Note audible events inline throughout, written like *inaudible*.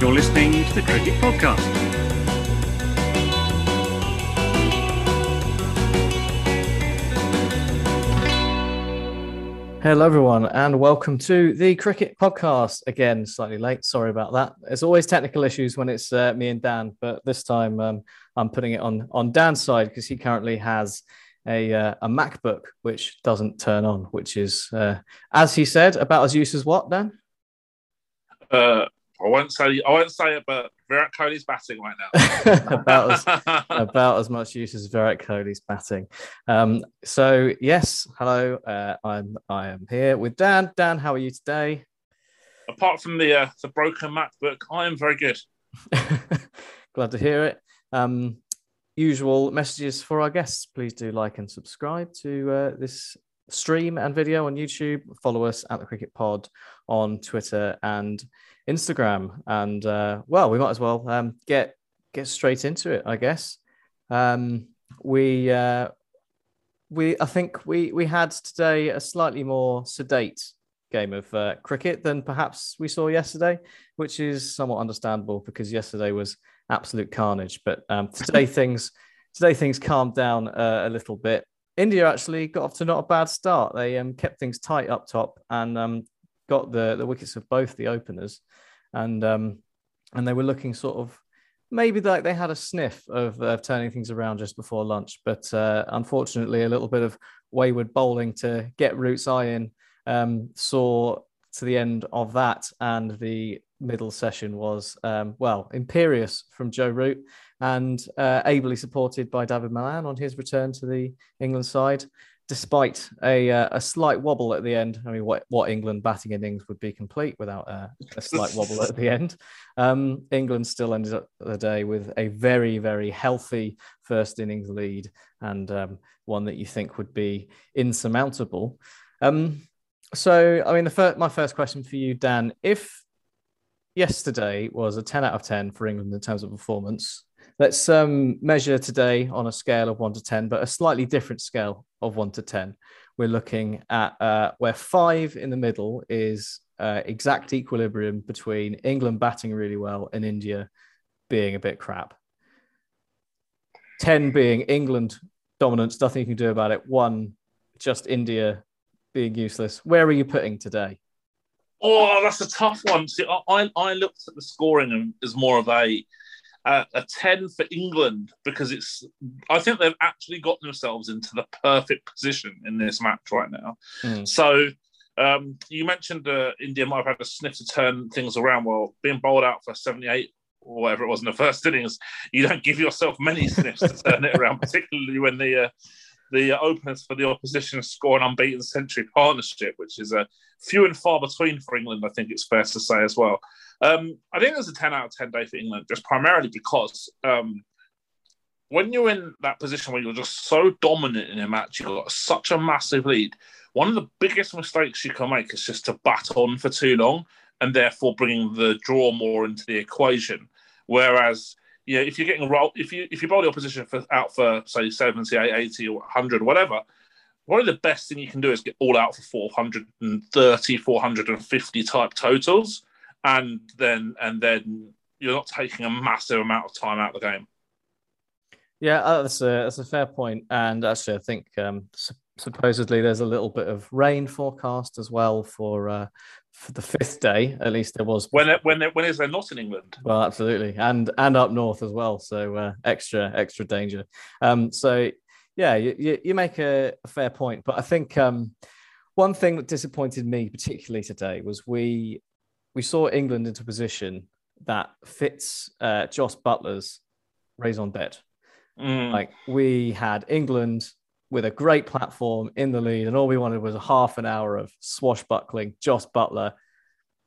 You're listening to the Cricket Podcast. Hello, everyone, and welcome to the Cricket Podcast. Again, slightly late. Sorry about that. There's always technical issues when it's uh, me and Dan, but this time um, I'm putting it on on Dan's side because he currently has a uh, a MacBook which doesn't turn on, which is, uh, as he said, about as use as what, Dan? Uh, I won't say I won't say it, but Virat Kohli's batting right now. *laughs* about as *laughs* about as much use as Virat Kohli's batting. Um, so yes, hello. Uh, I'm I am here with Dan. Dan, how are you today? Apart from the uh, the broken MacBook, I am very good. *laughs* Glad to hear it. Um, usual messages for our guests. Please do like and subscribe to uh, this stream and video on YouTube. Follow us at the Cricket Pod on Twitter and Instagram. And uh, well, we might as well um, get get straight into it, I guess. Um, we uh, we I think we we had today a slightly more sedate game of uh, cricket than perhaps we saw yesterday, which is somewhat understandable because yesterday was absolute carnage. But um, today *laughs* things today things calmed down uh, a little bit. India actually got off to not a bad start. They um, kept things tight up top and um, got the the wickets of both the openers, and um, and they were looking sort of maybe like they had a sniff of, of turning things around just before lunch, but uh, unfortunately a little bit of wayward bowling to get Root's eye in um, saw to the end of that, and the middle session was um, well imperious from Joe Root and uh, ably supported by David Malan on his return to the England side, despite a uh, a slight wobble at the end. I mean, what what England batting innings would be complete without a, a slight wobble at the end? Um, England still ended up the day with a very very healthy first innings lead and um, one that you think would be insurmountable. Um, so, I mean, the fir- my first question for you, Dan, if yesterday was a 10 out of 10 for England in terms of performance, let's um, measure today on a scale of 1 to 10, but a slightly different scale of 1 to 10. We're looking at uh, where five in the middle is uh, exact equilibrium between England batting really well and India being a bit crap. 10 being England dominance, nothing you can do about it. One, just India being useless. Where are you putting today? Oh, that's a tough one. See, I, I looked at the scoring and as more of a uh, a 10 for England because it's I think they've actually got themselves into the perfect position in this match right now. Mm. So um, you mentioned uh, India might have had a sniff to turn things around. Well, being bowled out for 78 or whatever it was in the *laughs* first innings, you don't give yourself many sniffs to turn it around, *laughs* particularly when the uh, the openers for the opposition score an unbeaten century partnership, which is a few and far between for England. I think it's fair to say as well. Um, I think it was a ten out of ten day for England, just primarily because um, when you're in that position where you're just so dominant in a match, you've got such a massive lead. One of the biggest mistakes you can make is just to bat on for too long and therefore bringing the draw more into the equation. Whereas, you know, if you're getting roll, if you if you bowl the opposition for out for say 70, 80 or 100, whatever, one of the best thing you can do is get all out for 430, 450 type totals, and then and then you're not taking a massive amount of time out of the game. Yeah, uh, that's a that's a fair point, and actually, I think um, supposedly there's a little bit of rain forecast as well for uh, for the fifth day. At least there was when it, when it, when is there not in England? Well, absolutely, and and up north as well. So uh, extra extra danger. Um, so yeah, you, you make a, a, fair point, but I think um, one thing that disappointed me particularly today was we we saw England into a position that fits uh, Jos Buttler's raison d'etre. Mm. Like we had England with a great platform in the lead, and all we wanted was a half an hour of swashbuckling, Jos Buttler,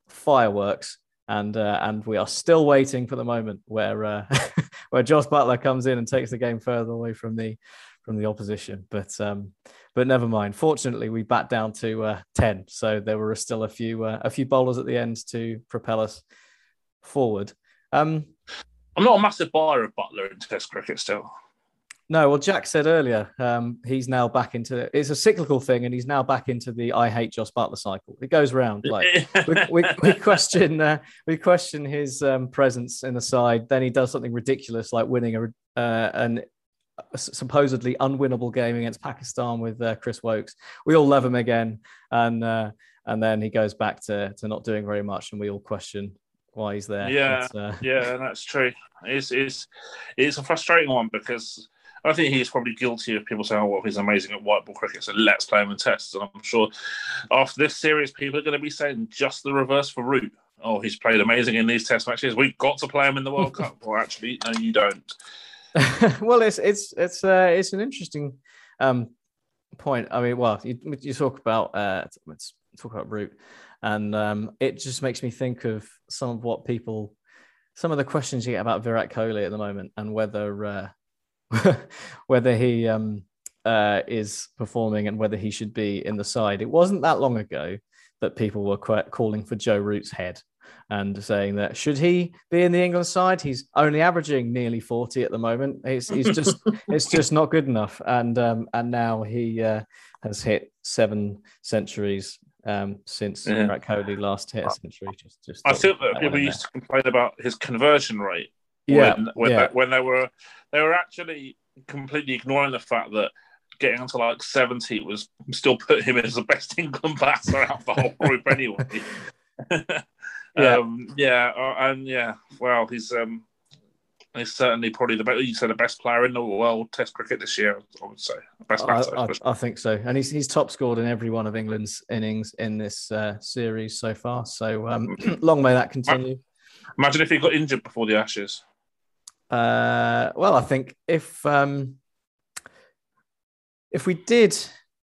fireworks, and uh, and we are still waiting for the moment where uh, *laughs* where Jos Buttler comes in and takes the game further away from the from the opposition. But um, but never mind. Fortunately, we bat down to uh, ten, so there were still a few uh, a few bowlers at the end to propel us forward. Um, I'm not a massive buyer of Buttler in Test cricket still. No, well, Jack said earlier um, he's now back into it's a cyclical thing, and he's now back into the I hate Jos Buttler cycle. It goes round. Like *laughs* we, we, we, question uh, we question his um, presence in the side, then he does something ridiculous like winning a uh, an supposedly unwinnable game against Pakistan with uh, Chris Woakes. We all love him again, and uh, and then he goes back to to not doing very much, and we all question why he's there. Yeah, uh... *laughs* yeah, that's true. It's it's it's a frustrating one because I think he's probably guilty of people saying, "Oh, well, he's amazing at white ball cricket, so let's play him in tests." And I'm sure after this series, people are going to be saying just the reverse for Root. Oh, he's played amazing in these test matches. We've got to play him in the World *laughs* Cup. Well, actually, no, you don't. *laughs* well, it's it's it's uh, it's an interesting um, point. I mean, well, you, you talk about uh, let's talk about Root, and um, it just makes me think of some of what people, some of the questions you get about Virat Kohli at the moment, and whether uh, *laughs* whether he um, uh, is performing and whether he should be in the side. It wasn't that long ago that people were quite calling for Joe Root's head and saying that should he be in the England side, he's only averaging nearly forty at the moment. He's, he's just *laughs* it's just not good enough. And um, and now he uh, has hit seven centuries um, since yeah. Virat Kohli last hit a century. Just, just I think that people used to complain about his conversion rate yeah, when when, yeah. They, when they were they were actually completely ignoring the fact that getting onto like 70 was still put him as the best *laughs* England batter out the whole group anyway. *laughs* yeah, um, yeah, uh, and yeah. Well, he's um, he's certainly probably the best. You said the best player in the world Test cricket this year. I would say best batter. I, I, I, think so, and he's he's top scored in every one of England's innings in this uh, series so far. So um, *clears throat* long may that continue. Imagine if he got injured before the Ashes. Uh, well, I think if um, if we did,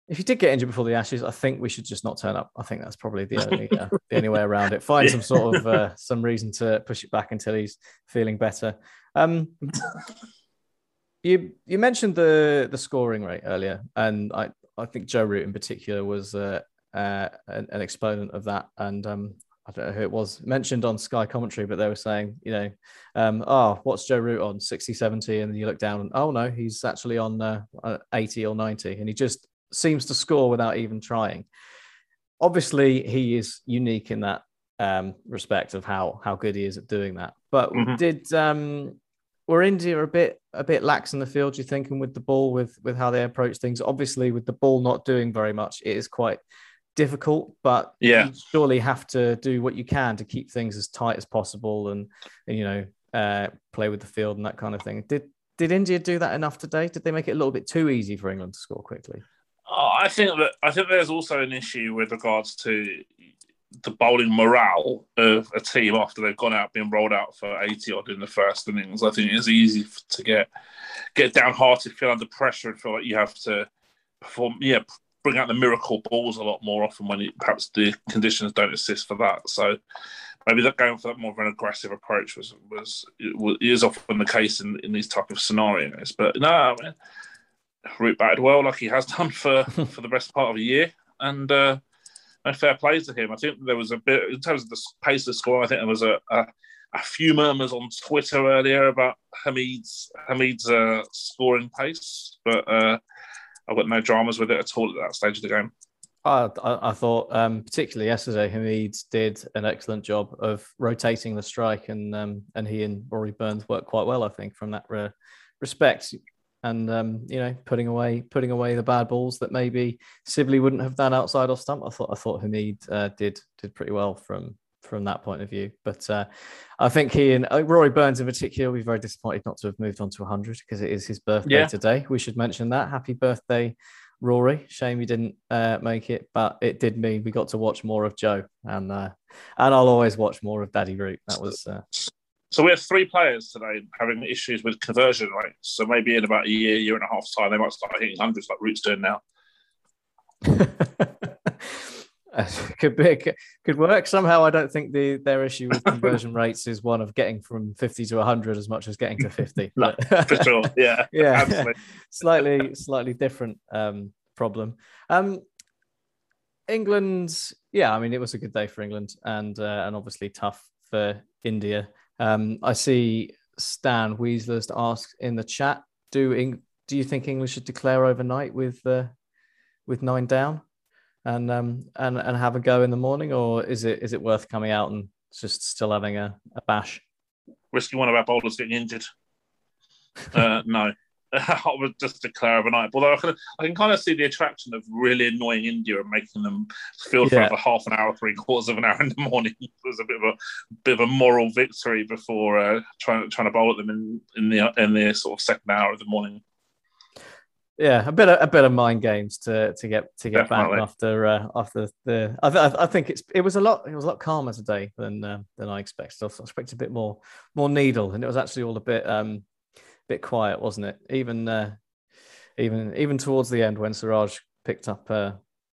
if you did get injured before the Ashes, I think we should just not turn up. I think that's probably the only uh, *laughs* the only way around it. Find yeah. some sort of *laughs* uh, some reason to push it back until he's feeling better. Um, you you mentioned the the scoring rate earlier, and I I think Joe Root in particular was uh, uh, an, an, exponent of that. And um, I don't know who it was mentioned on Sky commentary, but they were saying, you know, um, oh, what's Joe Root on 60, 70? And you look down and, oh, no, he's actually on uh, 80 or 90. And he just seems to score without even trying. Obviously, he is unique in that um, respect of how, how good he is at doing that. But mm-hmm. did, um, were India a bit a bit lax in the field? Do you think, and with the ball, with with how they approach things? Obviously, with the ball not doing very much, it is quite difficult, but yeah, you surely have to do what you can to keep things as tight as possible and, and you know uh, play with the field and that kind of thing. Did did India do that enough today? Did they make it a little bit too easy for England to score quickly? I think that I think there's also an issue with regards to the bowling morale of a team after they've gone out being rolled out for 80 odd in the first innings. I think it's easy to get get downhearted, feel under pressure, and feel like you have to perform, yeah, bring out the miracle balls a lot more often when it, perhaps the conditions don't assist for that. So maybe that going for that more of an aggressive approach was was is often the case in, in these type of scenarios. But no, I mean, Root batted well, like he has done for *laughs* for the best part of a year, and uh, fair play to him. I think there was a bit in terms of the pace of the score. I think there was a, a, a few murmurs on Twitter earlier about Hamid's Hamid's uh, scoring pace, but uh, I've got no dramas with it at all at that stage of the game. I, I, I thought, um, particularly yesterday, Hamid did an excellent job of rotating the strike, and um, and he and Rory Burns worked quite well, I think, from that re- respect. And um, you know, putting away putting away the bad balls that maybe Sibley wouldn't have done outside off stump. I thought I thought Hamid uh, did did pretty well from from that point of view. But uh, I think he and uh, Rory Burns in particular will be very disappointed not to have moved on to 100 because it is his birthday Yeah. today. We should mention that. Happy birthday, Rory. Shame he didn't uh, make it, but it did mean we got to watch more of Joe, and uh, and I'll always watch more of Daddy Root. That was uh, So we have three players today having issues with conversion rates. So maybe in about a year, year and a half time, they might start hitting hundreds like Root's doing now. *laughs* could be could work somehow. I don't think the their issue with *laughs* conversion rates is one of getting from 50 to 100 as much as getting to 50. *laughs* No, for sure. Yeah, yeah, absolutely. slightly slightly different um, problem. Um, England, yeah, I mean it was a good day for England and uh, and obviously tough for India. Um, I see Stan Weaslers asked in the chat, do do you think England should declare overnight with uh, with nine down and um and and have a go in the morning, or is it is it worth coming out and just still having a, a bash? Risking one of our bowlers getting injured. Uh, no. *laughs* I would just declare overnight. Although I can, I can kind of see the attraction of really annoying India and making them feel for Yeah. over half an hour, three quarters of an hour in the morning. *laughs* It was a bit of a bit of a moral victory before uh, trying trying to bowl at them in, in the in the sort of second hour of the morning. Yeah, a bit of a bit of mind games to to get to get Definitely. back after uh, after the. I, th- I think it's it was a lot it was a lot calmer today than uh, than I expected. I expected a bit more more needle, and it was actually all a bit um bit quiet, wasn't it? Even uh, even even towards the end when Siraj picked up uh,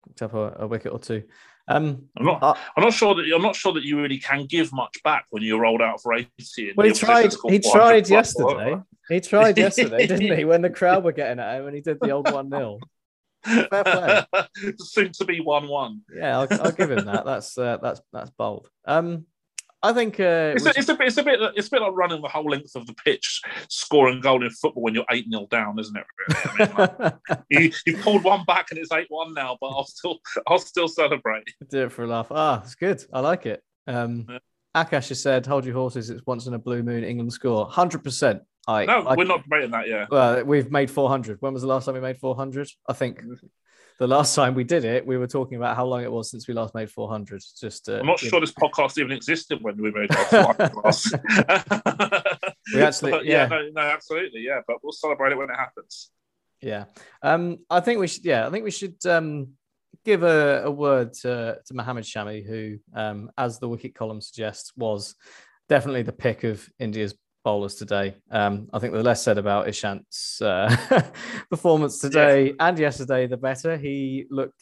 picked up a, a wicket or two. Um, I'm not. uh, I'm not sure that I'm not sure that you really can give much back when you're rolled out for 80. and well, he tried. He tried *laughs* yesterday. He tried yesterday, didn't he? When the crowd were getting at him, and he did the old one 0 Fair play. *laughs* Soon to be one-one. Yeah, I'll, I'll give him that. That's uh, that's that's bold. Um, I think uh, It's a, it's, a bit, it's a bit it's a bit like running the whole length of the pitch, scoring goal in football when you're eight 0 down, isn't it? Really? I mean, like, *laughs* you, you've pulled one back and it's eight one now, but I'll still I'll still celebrate. *laughs* do it for a laugh. Ah, it's good. I like it. Um, Yeah. Akash has said, "Hold your horses. It's once in a blue moon. England score hundred percent." I No, I- we're not debating that. Yeah, Well, we've made four hundred. When was the last time we made four hundred? I think the last time we did it, we were talking about how long it was since we last made four hundred. Just uh, I'm not sure this podcast even existed when we made our *laughs* class. We actually- But yeah. no, no, absolutely, yeah. But we'll celebrate it when it happens. Yeah. Um, I think we should. Yeah, I think we should um, give a, a word to, to Mohammed Shami, who, um, as the wicket column suggests, was definitely the pick of India's bowlers today. Um, I think the less said about Ishant's uh, *laughs* performance today and yesterday, the better. He looked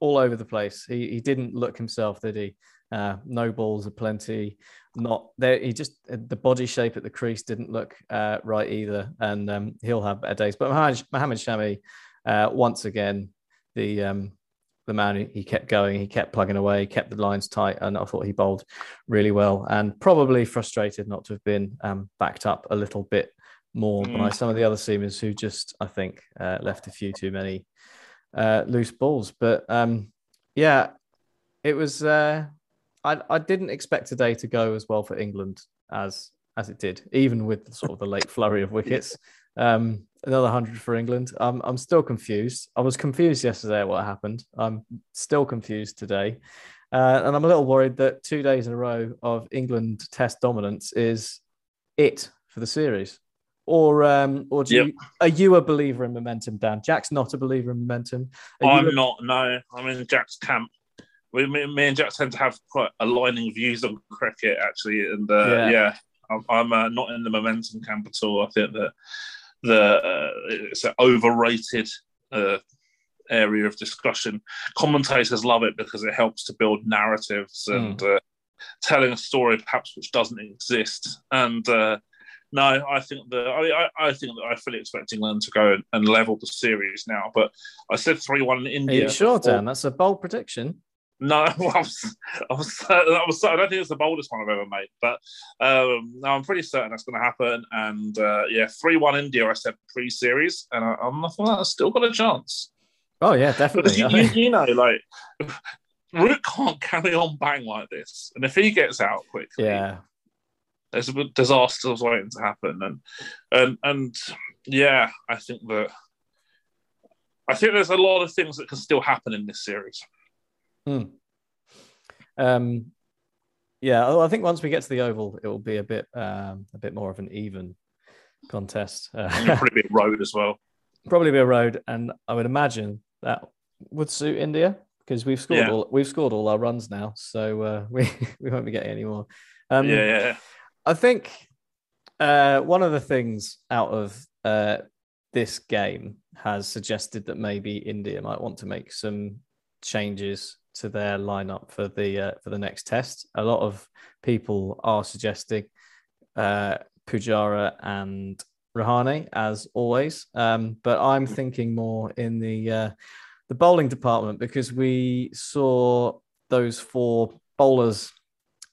all over the place. He he didn't look himself, did he? Uh, no balls aplenty. Not there. He just the body shape at the crease didn't look uh, right either, and um, he'll have better days. But Mohammed, Mohammed Shami, uh, once again, the um, the man he kept going, he kept plugging away, kept the lines tight, and I thought he bowled really well. And probably frustrated not to have been um, backed up a little bit more by some of the other seamers who just, I think, uh, left a few too many uh, loose balls. But um, yeah, it was. Uh, I I didn't expect today to go as well for England as as it did, even with sort of the late flurry of *laughs* wickets. Um, another hundred for England. I'm I'm still confused. I was confused yesterday at what happened. I'm still confused today, uh, and I'm a little worried that two days in a row of England Test dominance is it for the series. Or um, or do Yep. you, are you a believer in momentum, Dan? Jack's not a believer in momentum. Are I'm a- not. No, I'm in Jack's camp. We, me, me and Jack tend to have quite aligning views on cricket, actually, and uh, Yeah. yeah. I'm, I'm uh, not in the momentum camp at all. I think that the uh, it's an overrated uh, area of discussion. Commentators love it because it helps to build narratives and uh, telling a story perhaps which doesn't exist. And uh, no, I think that I, I, I think that I fully expect England to go and, and level the series now. But I said three one in Are India. you sure, before. Dan? That's a bold prediction. No, I was, I was, I was, I don't think it's the boldest one I've ever made, but um, no, I'm pretty certain that's going to happen. And uh, yeah, three-one India. I said pre-series, and I, I'm I think I've still got a chance. Oh yeah, definitely. You, you, you know, like *laughs* Root can't carry on bang like this, and if he gets out quickly, yeah, there's a disasters waiting to happen, and and and yeah, I think that I think there's a lot of things that can still happen in this series. Hmm. Um, yeah, I think once we get to the oval, it will be a bit um, a bit more of an even contest. *laughs* Uh, probably be a road as well. Probably be a road, and I would imagine that would suit India because we've scored Yeah. all we've scored all our runs now, so uh, *laughs* we we won't be getting any more. Um, yeah, yeah, I think uh, one of the things out of uh, this game has suggested that maybe India might want to make some changes to their lineup for the uh, for the next test. A lot of people are suggesting uh, Pujara and Rahane as always, um, but I'm thinking more in the uh, the bowling department because we saw those four bowlers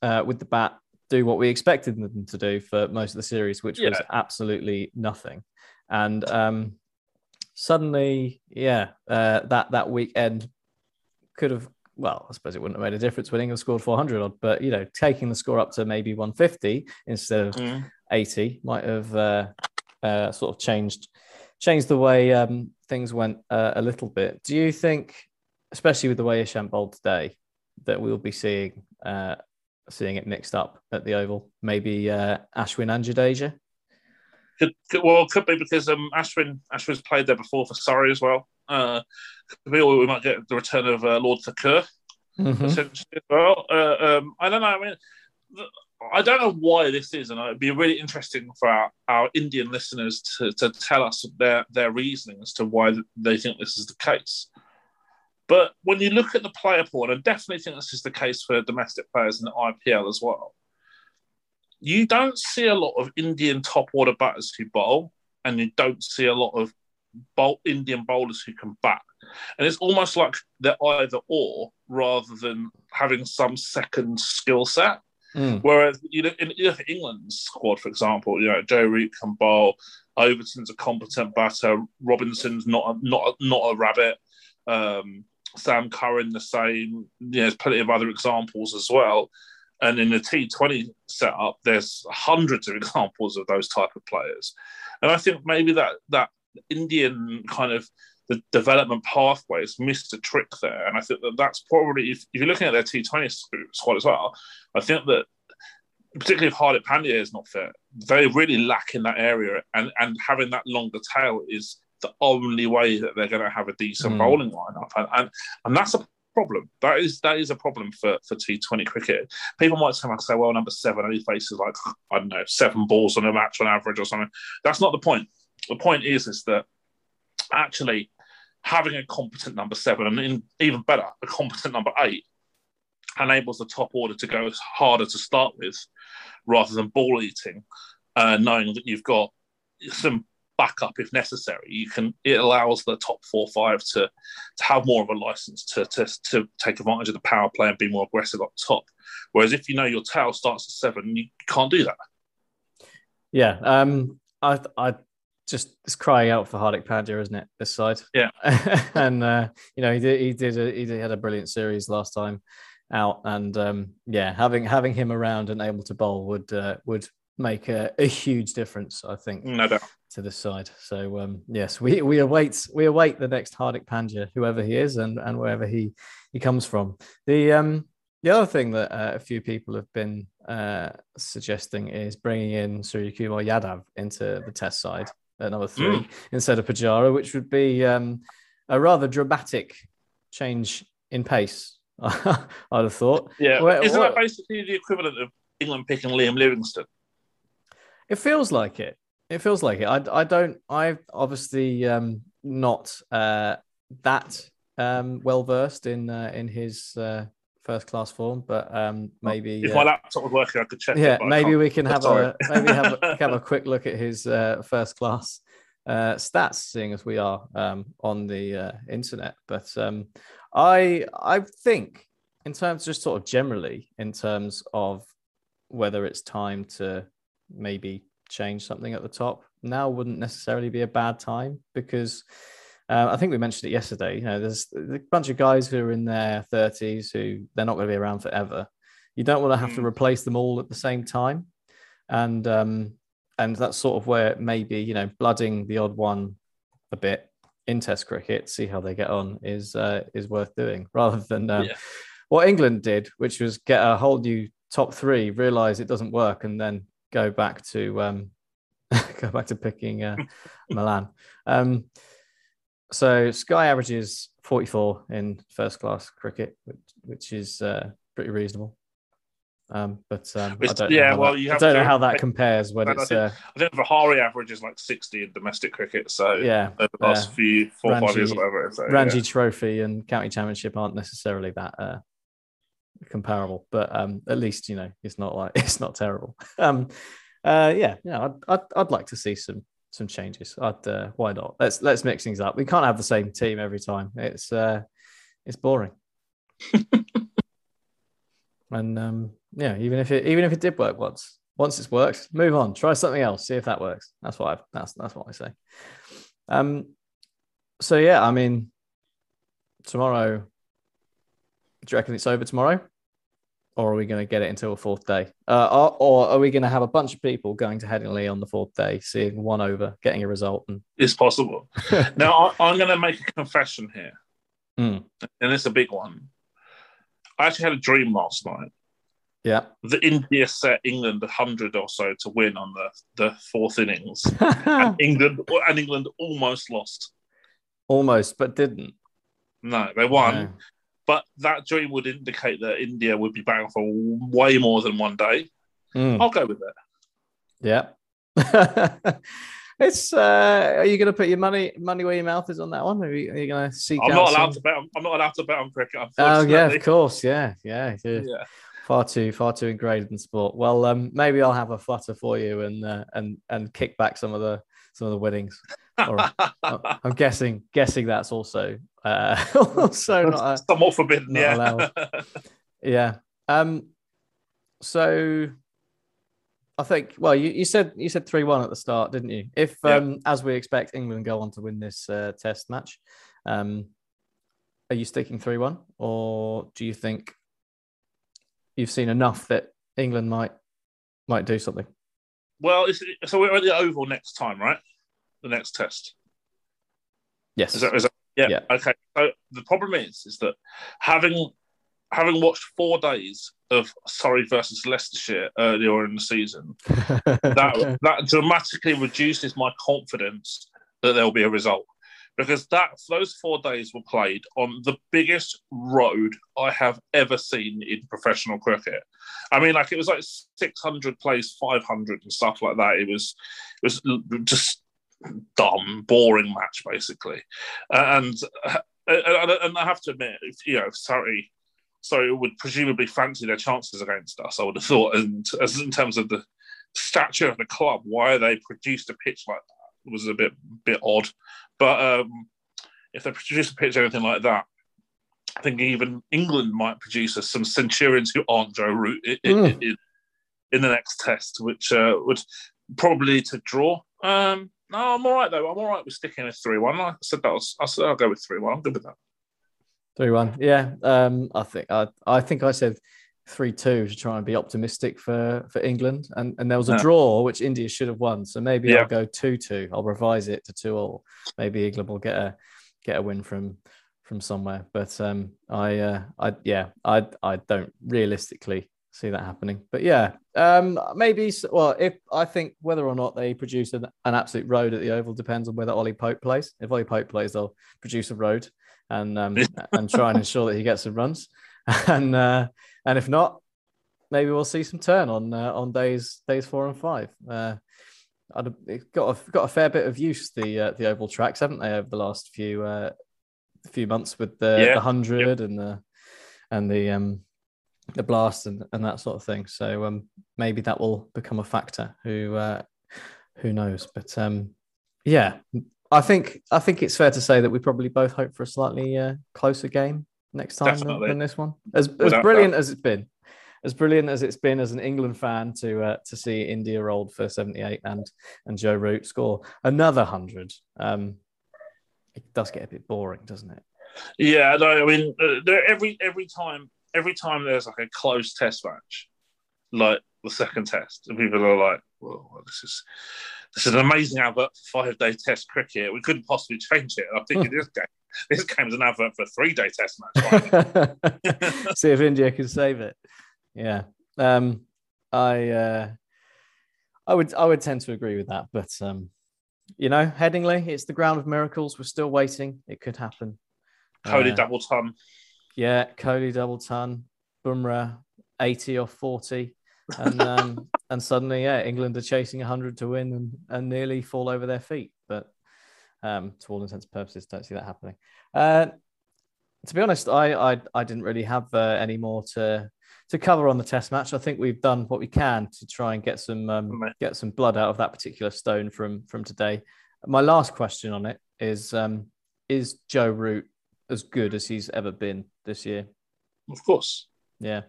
uh, with the bat do what we expected them to do for most of the series, which was absolutely nothing. And um, suddenly, yeah, uh, that that weekend could have. Well, I suppose it wouldn't have made a difference when England scored 400 odd, but you know, taking the score up to maybe 150 instead of Mm. 80 might have uh, uh, sort of changed changed the way um, things went uh, a little bit. Do you think, especially with the way Ishant bowled today, that we'll be seeing uh, seeing it mixed up at the Oval? Maybe uh, Ashwin and Jadeja. Could, could, well, could be because um, Ashwin Ashwin's played there before for Surrey as well. Uh, could we might get the return of uh, Lord Thakur Mhm. essentially as well. Uh, um, I don't know. I mean, I don't know why this is, and it'd be really interesting for our, our Indian listeners to, to tell us their their reasoning as to why they think this is the case. But when you look at the player pool, and I definitely think this is the case for domestic players in the IPL as well, you don't see a lot of Indian top order batters who bowl, and you don't see a lot of bowl, Indian bowlers who can bat. And it's almost like they're either or rather than having some second skill set. Mm. Whereas you know, in, you England's squad, for example, you know Joe Root can bowl, Overton's a competent batter, Robinson's not a, not a, not a rabbit, um, Sam Curran the same. You know, there's plenty of other examples as well. And in the T20 setup, there's hundreds of *laughs* examples of those type of players. And I think maybe that that Indian kind of the development pathways missed a trick there. And I think that that's probably, if, if you're looking at their T20 squad as well, I think that particularly if Hardik Pandya is not fit, they really lack in that area. And, and having that longer tail is the only way that they're going to have a decent Mm. bowling lineup. And, and, and that's a problem. That is that is a problem for, for T20 cricket. People might come and say, well, number seven only faces like, I don't know, seven balls on a match on average or something. That's not the point. The point is, is that actually having a competent number seven and in, even better, a competent number eight enables the top order to go harder to start with rather than ball eating, uh, knowing that you've got some backup if necessary. You can it allows the top four five to to have more of a license to to, to take advantage of the power play and be more aggressive up top. Whereas if you know your tail starts at seven, you can't do that. Yeah, um, I, I just it's crying out for Hardik Pandya, isn't it? This side, Yeah. *laughs* and uh, you know he did, he did, a, he did, had a brilliant series last time out, and um, yeah, having having him around and able to bowl would uh, would make a, a huge difference, I think, No doubt. to this side. So um, yes, we we await we await the next Hardik Pandya, whoever he is, and and wherever he he comes from. The um the other thing that uh, a few people have been uh, suggesting is bringing in Suryakumar Yadav into the test side at number three instead of Pujara, which would be um, a rather dramatic change in pace. *laughs* I'd have thought. Yeah. Where- Isn't what- that basically the equivalent of England picking Liam Livingstone? It feels like it. It feels like it. I, I don't. I've obviously um, not uh, that um, well versed in uh, in his uh, first class form, but um, maybe If uh, my laptop was working, I could check. yeah, it, maybe we can have Sorry. a maybe have a, *laughs* have a quick look at his uh, first class uh, stats, seeing as we are um, on the uh, internet. But um, I I think in terms, just sort of generally, in terms of whether it's time to maybe change something at the top, now wouldn't necessarily be a bad time because uh, I think we mentioned it yesterday. You know, there's a bunch of guys who are in their 30s who they're not going to be around forever. You don't want to have to Mm. replace them all at the same time, and um, and that's sort of where maybe you know blooding the odd one a bit in Test cricket, see how they get on, is uh, is worth doing *laughs* rather than um, Yeah. what England did, which was get a whole new top three, realize it doesn't work, and then go back to um, *laughs* go back to picking uh, *laughs* Malan. Um, so Sky averages 44 in first class cricket, which, which is uh, pretty reasonable. Um, but um, I don't know yeah, how well, that, you I don't know how that compares when And I it's think- uh, I think Vihari average is like 60 in domestic cricket. So yeah, the last yeah. few four or five years Ranji- or whatever. So, Ranji yeah. Trophy and County Championship aren't necessarily that uh, comparable, but um, at least you know it's not like *laughs* it's not terrible. Um, uh, yeah, yeah, I'd, I'd I'd like to see some some changes. I'd uh, why not? Let's let's mix things up. We can't have the same team every time. It's uh, it's boring. *laughs* and um, yeah, even if it even if it did work once, once it's worked, move on. Try something else. See if that works. That's what I that's that's what I say. Um, so yeah, I mean, tomorrow. Do you reckon it's over tomorrow, or are we going to get it until a fourth day? Uh, or, or are we going to have a bunch of people going to Headingley on the fourth day, seeing one over, getting a result, and It's possible. *laughs* now, I, I'm going to make a confession here, Mm. and it's a big one. I actually had a dream last night yeah, The India set England 100 or so to win on the, the fourth innings. *laughs* and England and England almost lost. almost, but didn't. No, they won. But that dream would indicate that India would be batting for way more than one day. Mm. I'll go with it. Yeah. *laughs* it's uh are you gonna put your money money where your mouth is on that one? Are you, are you gonna seek I'm not allowed some- to bet. On, I'm not allowed to bet on cricket. Oh yeah, of course, yeah, yeah, yeah. Yeah. Far too far too ingrained in sport. Well, um, maybe I'll have a flutter for you and uh, and and kick back some of the some of the winnings. Or, *laughs* I'm guessing guessing that's also uh, *laughs* also not a, Somewhat forbidden. not yeah. allowed. *laughs* yeah. Um. So, I think. Well, you, you said you said three one at the start, didn't you? If Yeah. um, as we expect, England go on to win this uh, Test match, um, are you sticking three one, or do you think you've seen enough that England might might do something? well, so we're at the Oval next time, right? The next test. Yes. Is that, is that yeah, Yeah. Okay. So the problem is, is that having having watched four days of Surrey versus Leicestershire earlier in the season, *laughs* that that dramatically reduces my confidence that there will be a result because that those four days were played on the biggest road I have ever seen in professional cricket. I mean, like it was like six hundred plays five hundred and stuff like that. It was it was just dumb, boring match basically, and uh, and, and I have to admit, if, you know, sorry. So it would presumably fancy their chances against us. I would have thought, and as in terms of the stature of the club, why they produced a pitch like that was a bit bit odd. But um, if they produce a pitch anything like that, I think even England might produce us some Centurions who aren't Joe Root in, Mm. in, in the next test, which uh, would probably to draw. Um, no, I'm all right though. I'm all right with sticking with three one. I said that. Was, I said I'll go with three one. I'm good with that. Three one. Yeah. Um, I think I I think I said three two to try and be optimistic for for England, and and there was a Yeah. draw which India should have won. So maybe Yeah. I'll go two two. I'll revise it to two all. Maybe England will get a get a win from from somewhere. But um, I uh, I yeah I I don't realistically see that happening. But yeah, um, maybe well if I think whether or not they produce an, an absolute road at the Oval depends on whether Ollie Pope plays. If Ollie Pope plays, they'll produce a road and um, *laughs* and try and ensure that he gets some runs. *laughs* And uh, and if not, maybe we'll see some turn on uh, on days days four and five. Uh, I'd it's got a, got a fair bit of use the uh, the oval tracks, haven't they, over the last few uh, few months with the, Yeah. the hundred and the and the um the blast and, and that sort of thing. So um maybe that will become a factor. Who uh, who knows? But um yeah, I think I think it's fair to say that we probably both hope for a slightly uh, closer game next time than, than this one. As, as brilliant as it's been, as brilliant as it's been as an England fan to uh, to see India rolled for 78 and and Joe Root score another hundred. Um, it does get a bit boring, doesn't it? Yeah, no, I mean, uh, every every time, every time there's like a close test match, like the second test, and people are like, "Well, this is this is an amazing advert for five day test cricket. We couldn't possibly change it." And I'm thinking *laughs* this game, this game's an advert for a three day test match. *laughs* Right? see if India can save it. Yeah. Um, I uh, I would I would tend to agree with that, but um, you know, Headingley, it's the ground of miracles. We're still waiting. It could happen. Kohli Uh, double ton. Yeah, Kohli double ton, Bumrah 80 or 40. And um, *laughs* and suddenly, yeah, England are chasing 100 to win and, and nearly fall over their feet. But um, to all intents and purposes, don't see that happening. Uh, to be honest, I I, I didn't really have uh, any more to to cover on the test match. I think we've done what we can to try and get some um, get some blood out of that particular stone from from today. My last question on it is: um, Is Joe Root as good as he's ever been this year? Of course. Yeah,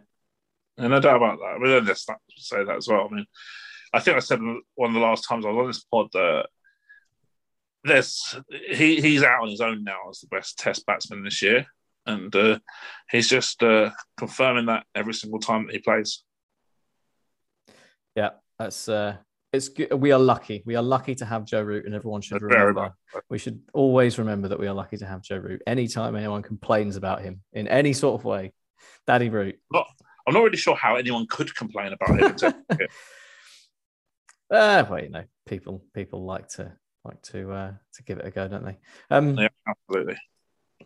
And no doubt about that. I mean, stats say that as well. I mean, I think I said one of the last times I was on this pod that there's he he's out on his own now as the best Test batsman this year, and uh, he's just uh, confirming that every single time that he plays. yeah, that's uh, it's good. We are lucky. We are lucky to have Joe Root, and everyone should Very remember. We should always remember that we are lucky to have Joe Root. Anytime anyone complains about him in any sort of way, Daddy Root. Not, I'm not really sure how anyone could complain about him. *laughs* Uh, well, you know, people people like to like to uh, to give it a go, don't they? Um, yeah, absolutely.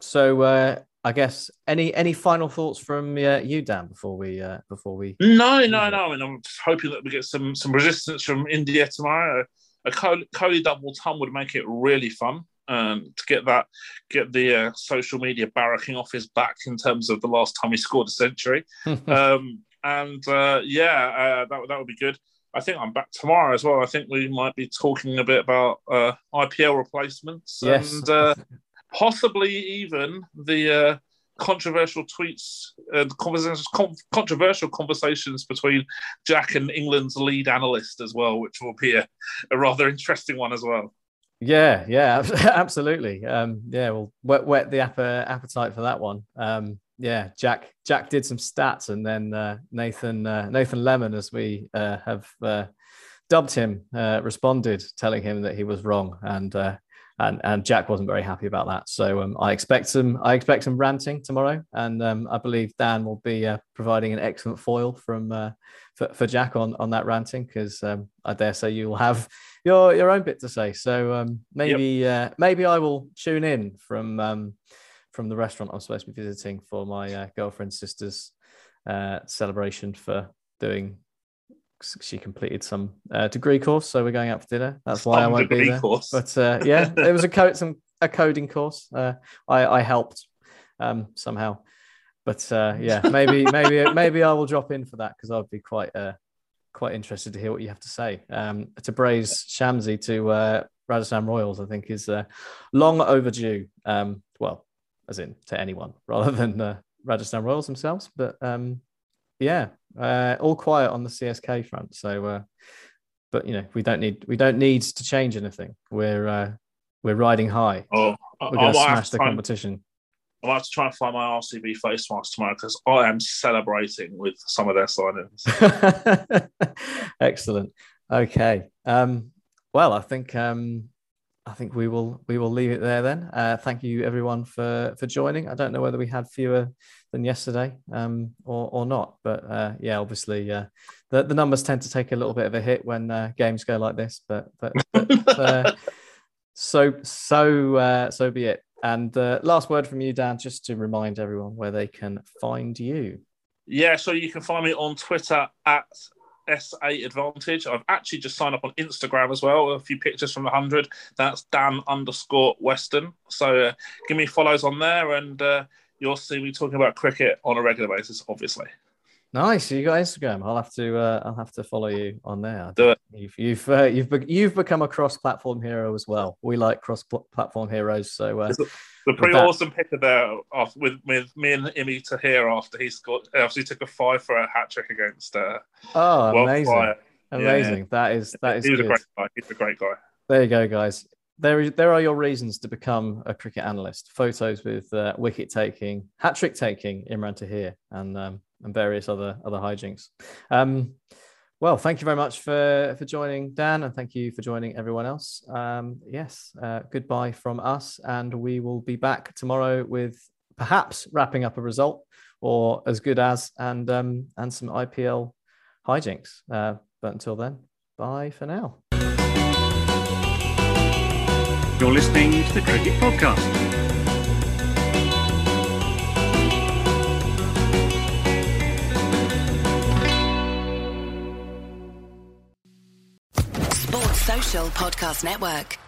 So uh, I guess any any final thoughts from uh, you, Dan, before we uh, before we No, no, no. I mean, I'm hoping that we get some some resistance from India tomorrow. A Kohli, Kohli double ton would make it really fun um, to get that get the uh, social media barracking off his back in terms of the last time he scored a century. *laughs* um, and uh, yeah, uh, that that would be good. I think I'm back tomorrow as well. I think we might be talking a bit about uh, IPL replacements yes, and uh, *laughs* possibly even the uh, controversial tweets and conversations, con- controversial conversations between Jack and England's lead analyst as well, which will be a, a rather interesting one as well. Yeah, yeah, *laughs* absolutely. Um, yeah, we'll whet the app- appetite for that one. Um, yeah, Jack Jack did some stats, and then uh, Nathan uh, Nathan Lemon, as we uh, have uh, dubbed him, uh, responded telling him that he was wrong, and uh, and and Jack wasn't very happy about that. So um, I expect some I expect some ranting tomorrow, and um, I believe Dan will be uh, providing an excellent foil from uh, for, for Jack on on that ranting because um, I dare say you will have your your own bit to say. So um, maybe uh, maybe I will tune in from um, from the restaurant I'm supposed to be visiting for my uh, girlfriend's sister's uh, celebration for doing. She completed some uh, degree course, so we're going out for dinner. That's why I won't be there. course. But uh, yeah, *laughs* it was a code, some a coding course. Uh, I I helped um, somehow, but uh, yeah, maybe *laughs* maybe maybe I will drop in for that because I'd be quite uh, quite interested to hear what you have to say. Um, Tabraiz Shamsi to uh, Rajasthan Royals, I think is uh, long overdue. Um, well, as in to anyone *laughs* rather than uh, Rajasthan Royals themselves, but um, yeah, uh, all quiet on the CSK front. So, uh, but you know, we don't need we don't need to change anything. We're uh, we're riding high. Oh, We're going to smash to the competition. I might have to try and find my RCB face mask tomorrow because I am celebrating with some of their signings. *laughs* Excellent. Okay. Um, well, I think um, I think we will we will leave it there then. Uh, thank you everyone for for joining. I don't know whether we had fewer than yesterday um, or or not, but uh, yeah, obviously uh, the the numbers tend to take a little bit of a hit when uh, games go like this, but but, but uh, *laughs* so so uh, so be it. And uh, last word from you, Dan, just to remind everyone where they can find you. Yeah, so you can find me on Twitter at S8 Advantage. I've actually just signed up on Instagram as well. A few pictures from the 100. That's Dan underscore Weston. So uh, give me follows on there and uh, you'll see me talking about cricket on a regular basis, obviously. Nice. You got Instagram. I'll have to. Uh, I'll have to follow you on there. Do it. You've you've uh, you've be- you've become a cross-platform hero as well. We like cross-platform heroes. So uh, The pretty that- awesome picture there of, with, with me and Imi Tahir after he scored. Obviously, took a five for a hat trick against uh, oh, World amazing, Fire. amazing. That is that is he was good. a great guy. He's a great guy. There you go, guys. There, is- there are your reasons to become a cricket analyst. Photos with uh, wicket taking, hat trick taking, Imran Tahir, and um, and various other other hijinks. Um, well, thank you very much for for joining, Dan, and thank you for joining everyone else. Um, yes, uh, goodbye from us, and we will be back tomorrow with perhaps wrapping up a result or as good as, and um, and some IPL hijinks. Uh, but until then, bye for now. You're listening to the Cricket Podcast. Podcast Network.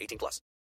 18 plus.